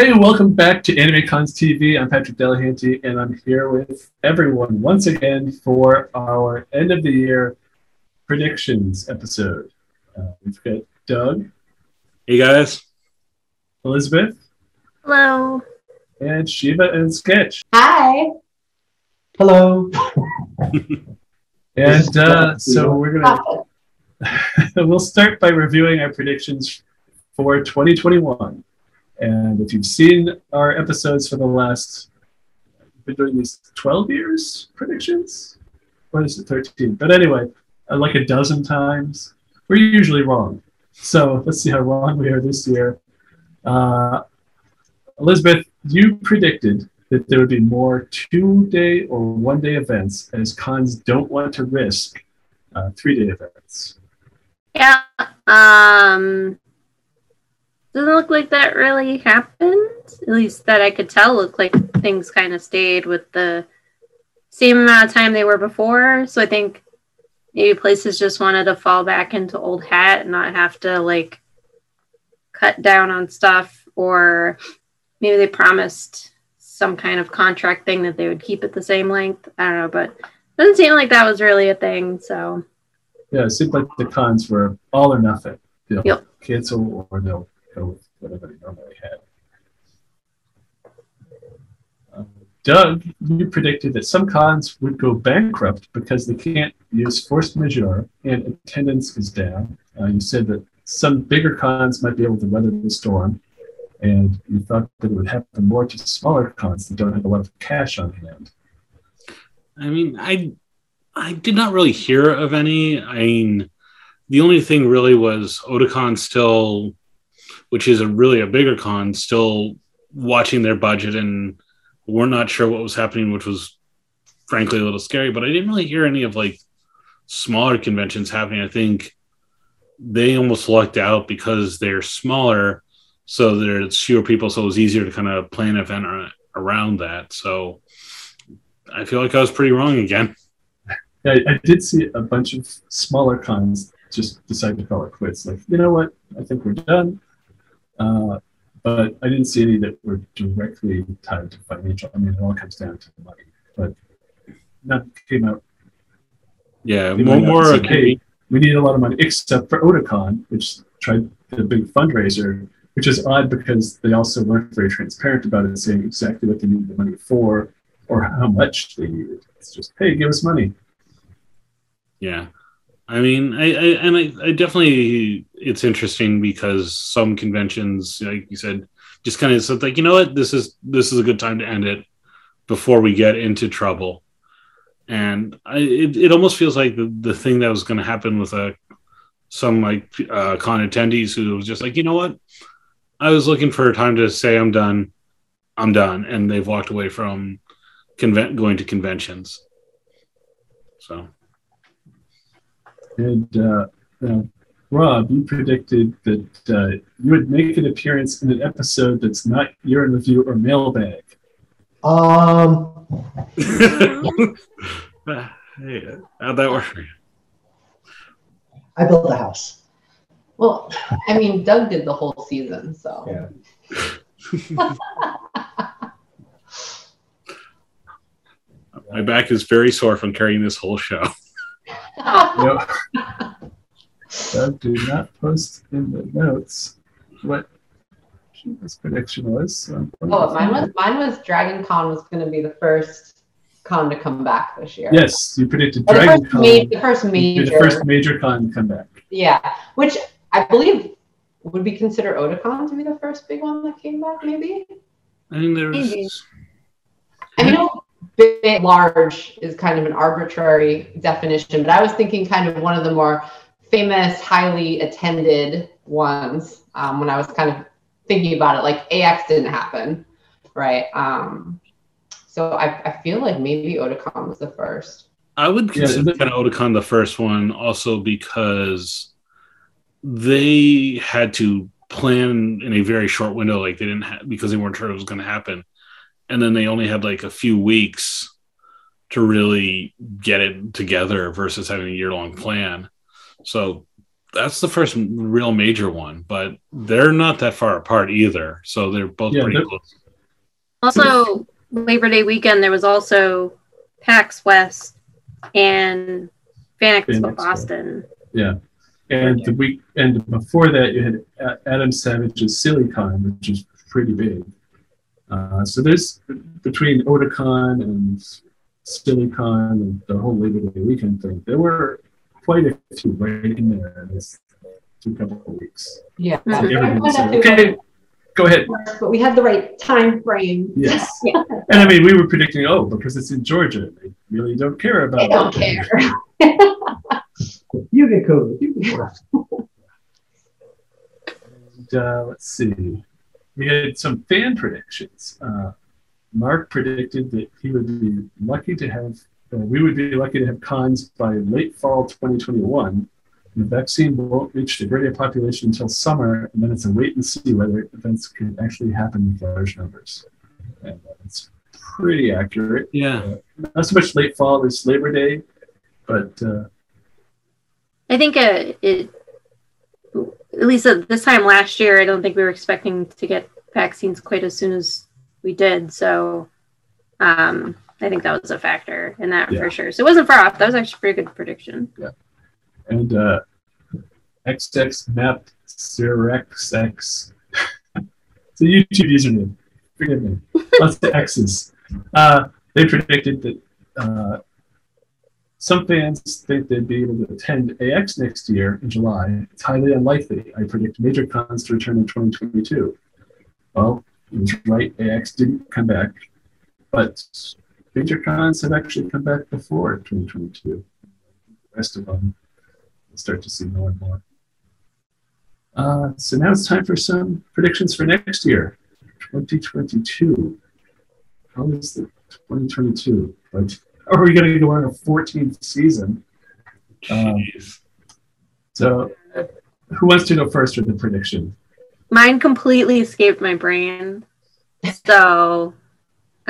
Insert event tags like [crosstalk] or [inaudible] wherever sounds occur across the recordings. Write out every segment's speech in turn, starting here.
Hey, welcome back to AnimeCons TV. I'm Patrick Delahanty, and I'm here with everyone once again for our end of the year predictions episode. Uh, we've got Doug, Hey guys. Elizabeth, Hello. and Shiva and Sketch. Hi. Hello. [laughs] And uh, so we're gonna [laughs] we'll start by reviewing our predictions for 2021. And if you've seen our episodes for the last, we've been doing these 12 years predictions? Or is it 13? But anyway, uh, like a dozen times. We're usually wrong. So let's see how wrong we are this year. Uh, Elizabeth, you predicted that there would be more two day or one day events as cons don't want to risk uh, three day events. Yeah. Um doesn't look like that really happened. At least that I could tell looked like things kind of stayed with the same amount of time they were before. So I think maybe places just wanted to fall back into old hat and not have to like cut down on stuff or maybe they promised some kind of contract thing that they would keep it the same length. I don't know, but doesn't seem like that was really a thing. So Yeah, it seemed like the cons were all or nothing. They'll Yep. cancel or they'll normally. Uh, Doug, you predicted that some cons would go bankrupt because they can't use force majeure and attendance is down. Uh, you said that some bigger cons might be able to weather the storm, and you thought that it would happen more to smaller cons that don't have a lot of cash on hand. I mean, I I did not really hear of any. I mean, the only thing really was Otakon still, which is a really a bigger con, still watching their budget and we're not sure what was happening, which was frankly a little scary. But I didn't really hear any of like smaller conventions happening. I think they almost lucked out because they're smaller, so there's fewer people, so it was easier to kind of plan an event around that. So I feel like I was pretty wrong again. Yeah, I, I did see a bunch of smaller cons just decide to call it quits. Like, you know what? I think we're done. Uh, but I didn't see any that were directly tied to financial. I mean, it all comes down to the money. But none came out. Yeah, more more. say, hey, we need a lot of money, except for Otakon, which tried the big fundraiser, which is odd because they also weren't very transparent about it, saying exactly what they needed the money for or how much they needed. It's just, hey, give us money. Yeah, I mean, I, I and I, I definitely it's interesting because some conventions, like you said, just kind of said like, you know what, this is this is a good time to end it before we get into trouble. And I, it, it almost feels like the, the thing that was going to happen with a some like uh, con attendees who was just like, you know what, I was looking for a time to say I'm done, I'm done, and they've walked away from convent going to conventions. So. And uh, uh, Rob, you predicted that uh, you would make an appearance in an episode that's not year in review or mailbag. Um, [laughs] hey, how'd that work for you? I built a house. Well, I mean, Doug did the whole season, so. Yeah. [laughs] My back is very sore from carrying this whole show. [laughs] Yep. Doug did not post in the notes what his prediction was. so Oh, mine was mine was Dragon Con was going to be the first con to come back this year. Yes, you predicted Or the Dragon first, Con. ma- the first be major. the first major con to come back. Yeah, which I believe would we consider Otakon to be the first big one that came back? Maybe. I mean, there's Maybe. I mean, big, large is kind of an arbitrary definition, but I was thinking kind of one of the more famous, highly attended ones um, when I was kind of thinking about it. Like AX didn't happen, right? Um, so I, I feel like maybe Otakon was the first. I would consider the- kind of Otakon the first one also because they had to plan in a very short window, like they didn't have because they weren't sure it was going to happen, and then they only had like a few weeks to really get it together versus having a year long plan. So that's the first real major one, but they're not that far apart either. So they're both Yeah, pretty they're- close. Also, Labor Day weekend, there was also PAX West and Fan Expo Fan Expo. Boston. And the week and before that, you had Adam Savage's SiliCon, which is pretty big. Uh, so there's between Otakon and SiliCon and the whole Labor Day weekend thing. There were quite a few right in there in this two couple of weeks. Yeah. Everybody said, Everyone had to okay, go ahead. But we had the right time frame. Yes. [laughs] Yeah. And I mean, we were predicting, oh, because it's in Georgia, they really don't care about They don't it. care. [laughs] You get COVID. You get COVID. And, uh, let's see. We had some fan predictions. Uh, Mark predicted that he would be lucky to have, we would be lucky to have cons by late fall 2021. The vaccine won't reach the greater population until summer, and then it's a wait and see whether events can actually happen in large numbers. And uh, it's pretty accurate. Yeah. Not so much late fall as Labor Day, but uh, I think uh, it, at least at this time last year, I don't think we were expecting to get vaccines quite as soon as we did. So um, I think that was a factor in that Yeah. for sure. So it wasn't far off. That was actually a pretty good prediction. Yeah. And uh, XX Map XXX. it's a YouTube username. Forgive me. Lots of X's. Uh, they predicted that uh, some fans think they'd be able to attend AX next year in July. It's highly unlikely. I predict major cons to return in 2022. Well, he was right. AX didn't come back, but major cons have actually come back before 2022. The rest of them we'll start to see more and more. Uh, so now it's time for some predictions for next year, 2022. How is the 2022? But are we going to go on a 14th season? Um, Jeez. So, who wants to go first with the prediction? Mine completely escaped my brain. So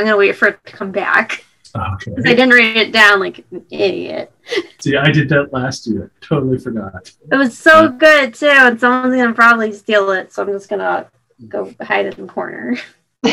I'm going to wait for it to come back. Okay. 'Cause I didn't write it down like an idiot. See, I did that last year. Totally forgot. It was so good too, and someone's gonna probably steal it. So I'm just gonna go hide it in the corner. [laughs]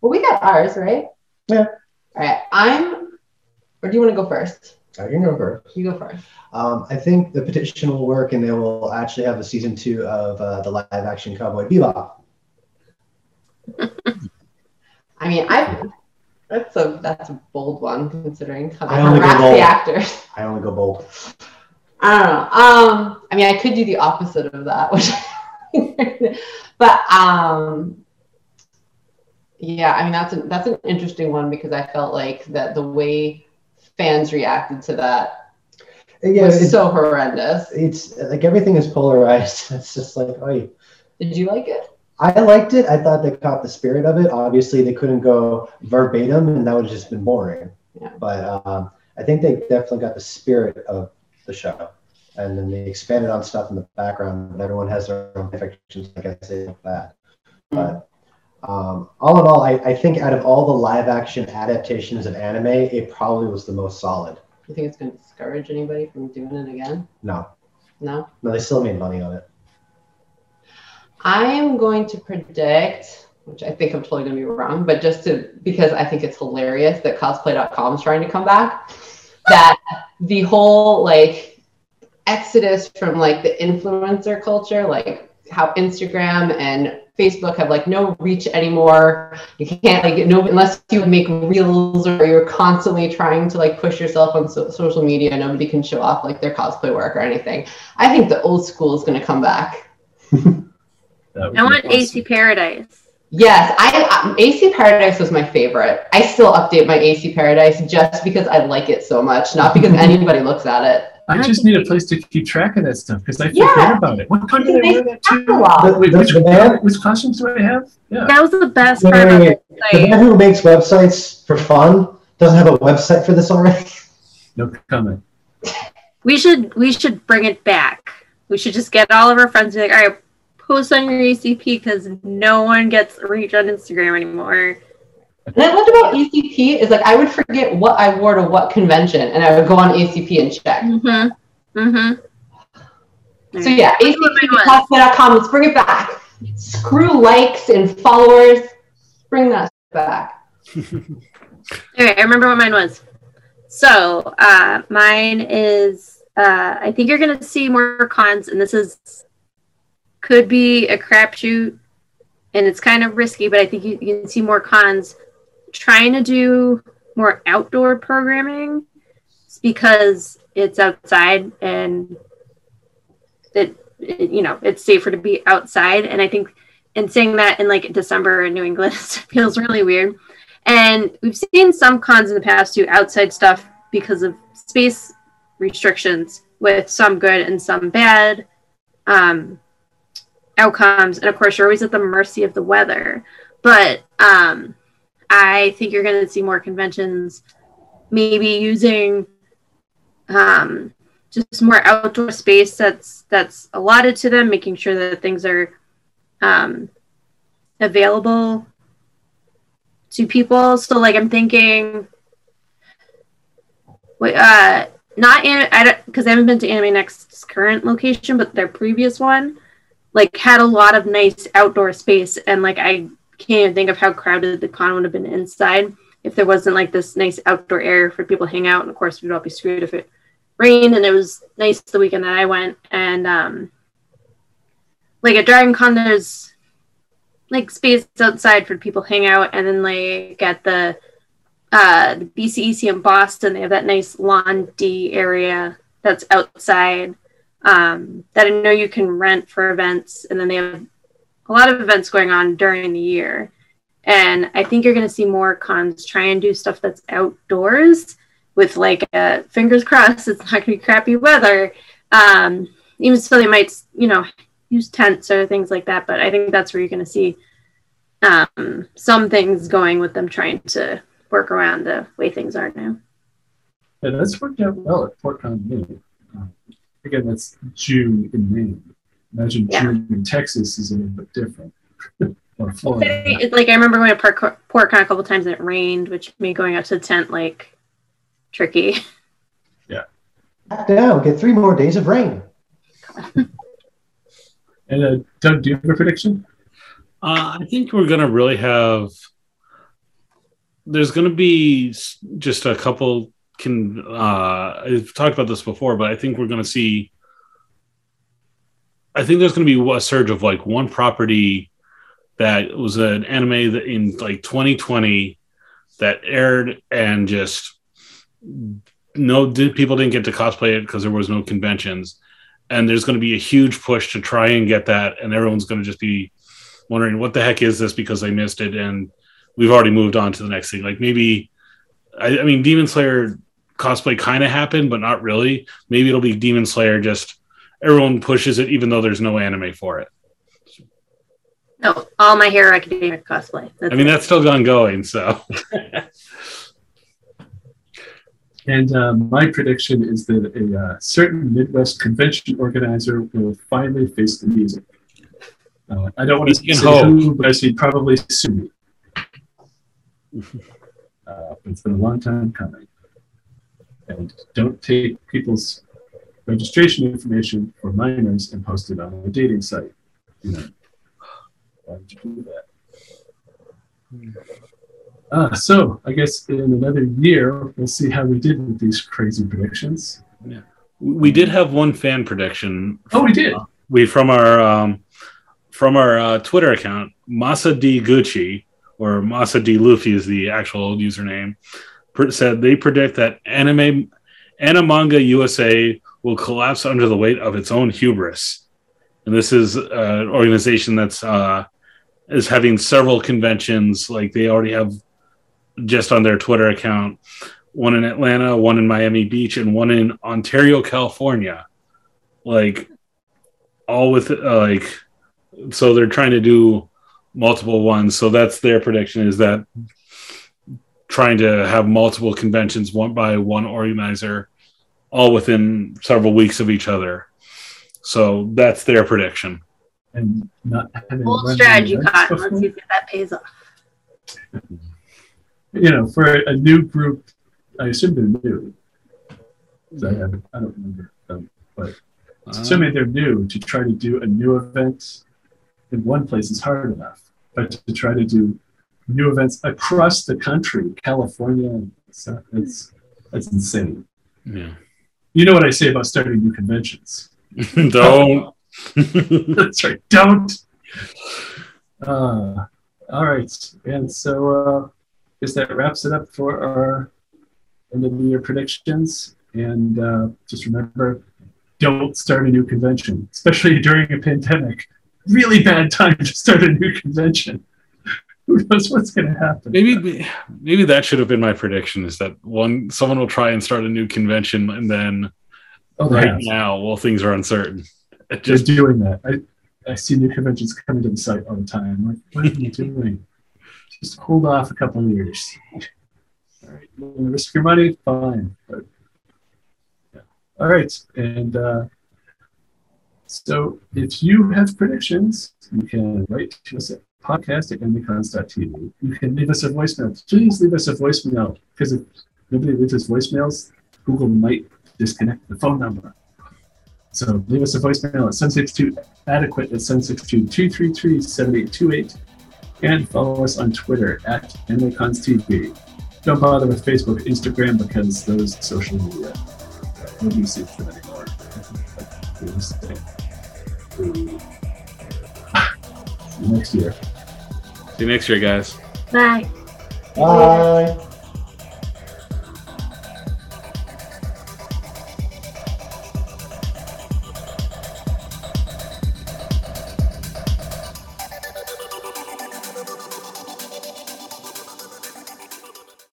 Well, we got ours, right? Yeah. All right. I'm, or do you want to go first? I can go first. You go first. Um, I think the petition will work, and they will actually have a season two of uh, the live action Cowboy Bebop. [laughs] I mean, I. That's a that's a bold one considering how they harass the actors. I only go bold. I don't know. Um, I mean, I could do the opposite of that, [laughs] which, but um, yeah. I mean, that's a, that's an interesting one because I felt like that the way fans reacted to that Yeah, was it's, so horrendous. it's like everything is polarized. [laughs] It's just like, oh, Did you like it? I liked it. I thought they caught the spirit of it. Obviously, they couldn't go verbatim, and that would have just been boring. Yeah. But um, I think they definitely got the spirit of the show, and then they expanded on stuff in the background. And everyone has their own perfections, like I say, like that. But um, all in all, I, I think out of all the live action adaptations of anime, it probably was the most solid. You think it's going to discourage anybody from doing it again? No, No. no, they still made money on it. I am going to predict, which I think I'm totally going to be wrong, but just to because I think it's hilarious that cosplay.com is trying to come back, [laughs] that the whole like exodus from like the influencer culture, like how Instagram and Facebook have like no reach anymore. You can't like no unless you make reels or you're constantly trying to like push yourself on so- social media. Nobody can show off like their cosplay work or anything. I think the old school is going to come back. [laughs] That I want awesome. AC Paradise. Yes, I um, AC Paradise was my favorite. I still update my AC Paradise just because I like it so much, not because [laughs] anybody looks at it. I just need a place to keep track of that stuff because I forget Yeah. about it. What kind do Because they they wear that have a to? Wait, which, the which costumes do I have? Yeah. That was the best Wait, part wait, of wait. The Like, man who makes websites for fun doesn't have a website for this already. [laughs] No comment. we should we should bring it back. We should just get all of our friends and be like, all right, post on your ACP because no one gets reach on Instagram anymore. And I loved about ACP is like I would forget what I wore to what convention, and I would go on ACP and check. Mm-hmm. Mm-hmm. So yeah, actcosplay.com. Let's bring it back. Screw likes and followers. Bring that back. [laughs] Okay, I remember what mine was. So uh, mine is. Uh, I think you're gonna see more cons, and this is could be a crapshoot, and it's kind of risky, but I think you, you can see more cons trying to do more outdoor programming because it's outside and it, you know it's safer to be outside. And i think in saying that in like december in new england [laughs] feels really weird. And we've seen some cons in the past do outside stuff because of space restrictions with some good and some bad. Um, outcomes and of course you're always at the mercy of the weather but um, i think you're going to see more conventions maybe using um, just more outdoor space that's that's allotted to them, making sure that things are um, available to people. So like I'm thinking, wait, uh, not in I because I haven't been to Anime Next's current location, but their previous one like had a lot of nice outdoor space, and like I can't even think of how crowded the con would have been inside if there wasn't like this nice outdoor area for people to hang out. And of course, we'd all be screwed if it rained and it was nice the weekend that I went. And um, like at Dragon Con, there's like space outside for people to hang out. And then like at the, uh, the BCEC in Boston, they have that nice lawn D area that's outside um, that I know you can rent for events. And then they have a lot of events going on during the year. And I think you're going to see more cons try and do stuff that's outdoors with like a fingers crossed [laughs] it's not going to be crappy weather. Um, even so, they might, you know, use tents or things like that. But I think that's where you're going to see um, some things going with them trying to work around the way things are now. Yeah, that's worked out well at PortCon Maine. Again, that's June in Maine. Imagine yeah. June in Texas is a little bit different. [laughs] or Florida. It's like I remember going to Port, PortCon a couple times and it rained, which made going out to the tent like tricky. [laughs] Yeah. Back down. Get three more days of rain. [laughs] and uh, Doug, do you have a prediction? Uh, I think we're going to really have. There's going to be just a couple. Can uh, I've talked about this before, but I think we're going to see. I think there's going to be a surge of like one property that was an anime that in like 2020 that aired and just no did, people didn't get to cosplay it because there was no conventions and there's going to be a huge push to try and get that and everyone's going to just be wondering what the heck is this because they missed it and we've already moved on to the next thing like maybe i, I mean demon slayer cosplay kind of happened but not really maybe it'll be demon slayer just everyone pushes it even though there's no anime for it no all my hero academia cosplay that's i mean it. that's still ongoing so [laughs] And uh, my prediction is that a uh, certain Midwest convention organizer will finally face the music. Uh, I don't want to say hope. who, but I see probably soon. [laughs] Uh, it's been a long time coming. And don't take people's registration information for minors and post it on a dating site. You know, why would you do that? Hmm. Uh, so I guess in another year we'll see how we did with these crazy predictions. Yeah, we did have one fan prediction. Oh, we did. Uh, we from our um, from our uh, Twitter account, Masa D Gucci or Masa D Luffy is the actual username. Said they predict that anime Animanga USA will collapse under the weight of its own hubris. And this is uh, an organization that's uh, is having several conventions. Like they already have just on their Twitter account. One in Atlanta, one in Miami Beach, and one in Ontario, California. Like all with uh, like, so they're trying to do multiple ones. So that's their prediction is that trying to have multiple conventions one by one organizer, all within several weeks of each other. So that's their prediction. And not having old strategy, Cotton. Let's see if that pays off. [laughs] you know, for a new group, I assume they're new. I, I don't remember them, but uh, assuming they're new, to try to do a new event in one place is hard enough, but to try to do new events across the country, California, so it's that's insane. yeah. You know what I say about starting new conventions? [laughs] Don't. [laughs] That's right. Don't. Uh, all right, and so uh, I guess that wraps it up for our end of the year predictions. And uh, just remember, don't start a new convention, especially during a pandemic. Really bad time to start a new convention. [laughs] Who knows what's going to happen? maybe maybe that should have been my prediction is that one someone will try and start a new convention and then Oh, right now well things are uncertain Just just doing that. I, I see new conventions coming to the site all the time. I'm like, what are you doing? Just hold off a couple of years. All right, you risk your money, fine. But yeah. all right, and uh, so if you have predictions, you can write to us at podcast at animecons.tv. You can leave us a voicemail. Please leave us a voicemail because if nobody leaves us voicemails, Google might disconnect the phone number. So leave us a voicemail at 762 adequate at 762 233 7828 and follow us on Twitter at NLConsTV. Don't bother with Facebook, Instagram because those social media nobody sees them anymore. Next year. See you next year guys Bye. Bye.